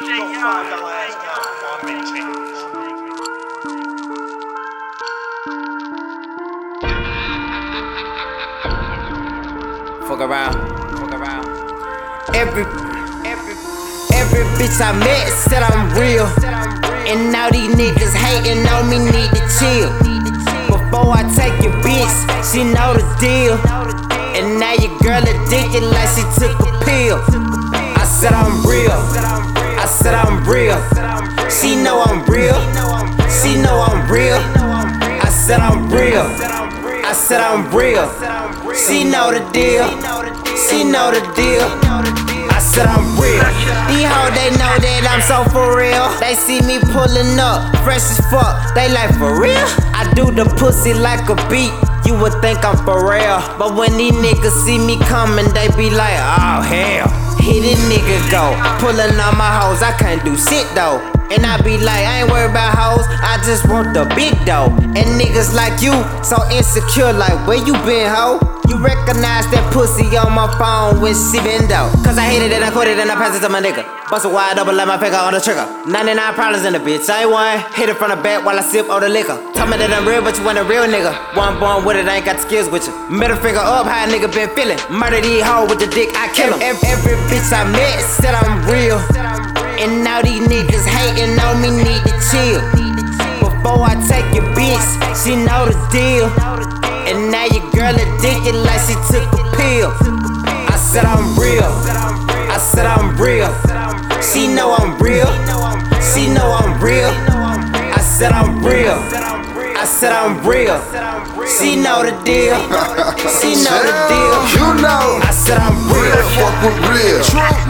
Fuck around, fuck around. Every, every, every bitch I met said I'm real. And now these niggas hating on me need to chill. Before I take your bitch, she know the deal. And now your girl addicted like she took a pill. I said I'm real. Said I'm real. She know I'm real. She know I'm real. I said I'm real. I said I'm real. She know the deal. She know the deal. I said I'm real. These hoes they know that I'm so for real. They see me pulling up, fresh as fuck. They like for real. I do the pussy like a beat. You would think I'm for real. But when these niggas see me coming, they be like, oh hell. This nigga go. Pulling on my hoes, I can't do shit though. And I be like, I ain't worried about hoes, I just want the big dough. And niggas like you, so insecure, like, where you been, hoe? You recognize that pussy on my phone when she out. Cause I hate it and I quit it and I pass it to my nigga. Bust it wide open, let my finger on the trigger. 99 problems in the bitch, I ain't one. Hit it from the back while I sip all the liquor. Tell me that I'm real, but you want a real nigga. One born with it, I ain't got the skills with you. Middle finger up, how a nigga been feeling. Murder these hoes with the dick, I kill 'em. Every, every bitch I met said I'm real. And now these niggas hating on me need to chill. Before I take your bitch, she know the deal. Addicted took a pill. I said I'm real. I said I'm real. She know I'm real. She know I'm real. I said I'm real. I said I'm real. She know the deal. She know the deal. You know, I said I'm real fuck with real.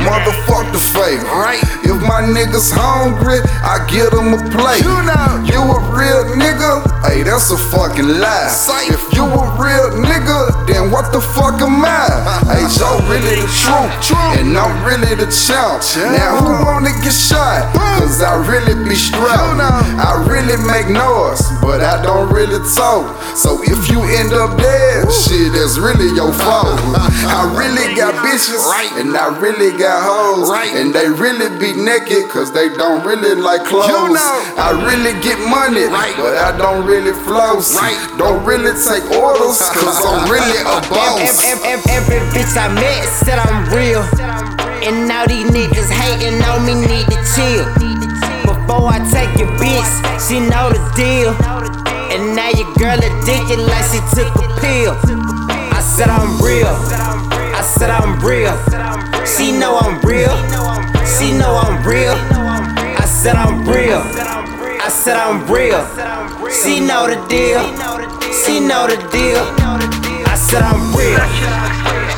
Motherfuck the fake. Right. If my niggas hungry, I get them a plate. You know. You a real nigga? Hey, that's a fucking lie. If you a real nigga, then what the fuck am I? hey, Joe really the truth. And I'm really the champ. Now who wanna get shot? Cause I really be strapped. I really make noise, but I don't really talk. So if you end up dead, shit, that's really your fault. I really got bitches, Right. and I really got hoes, Right. and they really be naked cause they don't really like clothes. You know. I really get money, Right. but I don't really floss. Right. Don't really take orders cause I'm really a boss. Every, every, every bitch I met said I'm real. And now these niggas hating on me need to chill. Before I take your bitch, she know the deal. And now your girl addicted like she took a pill. I said I'm real. I said I'm real. She know I'm real. She know I'm real. I said I'm real. I said I'm real. She know the deal. She know the deal. I said I'm real.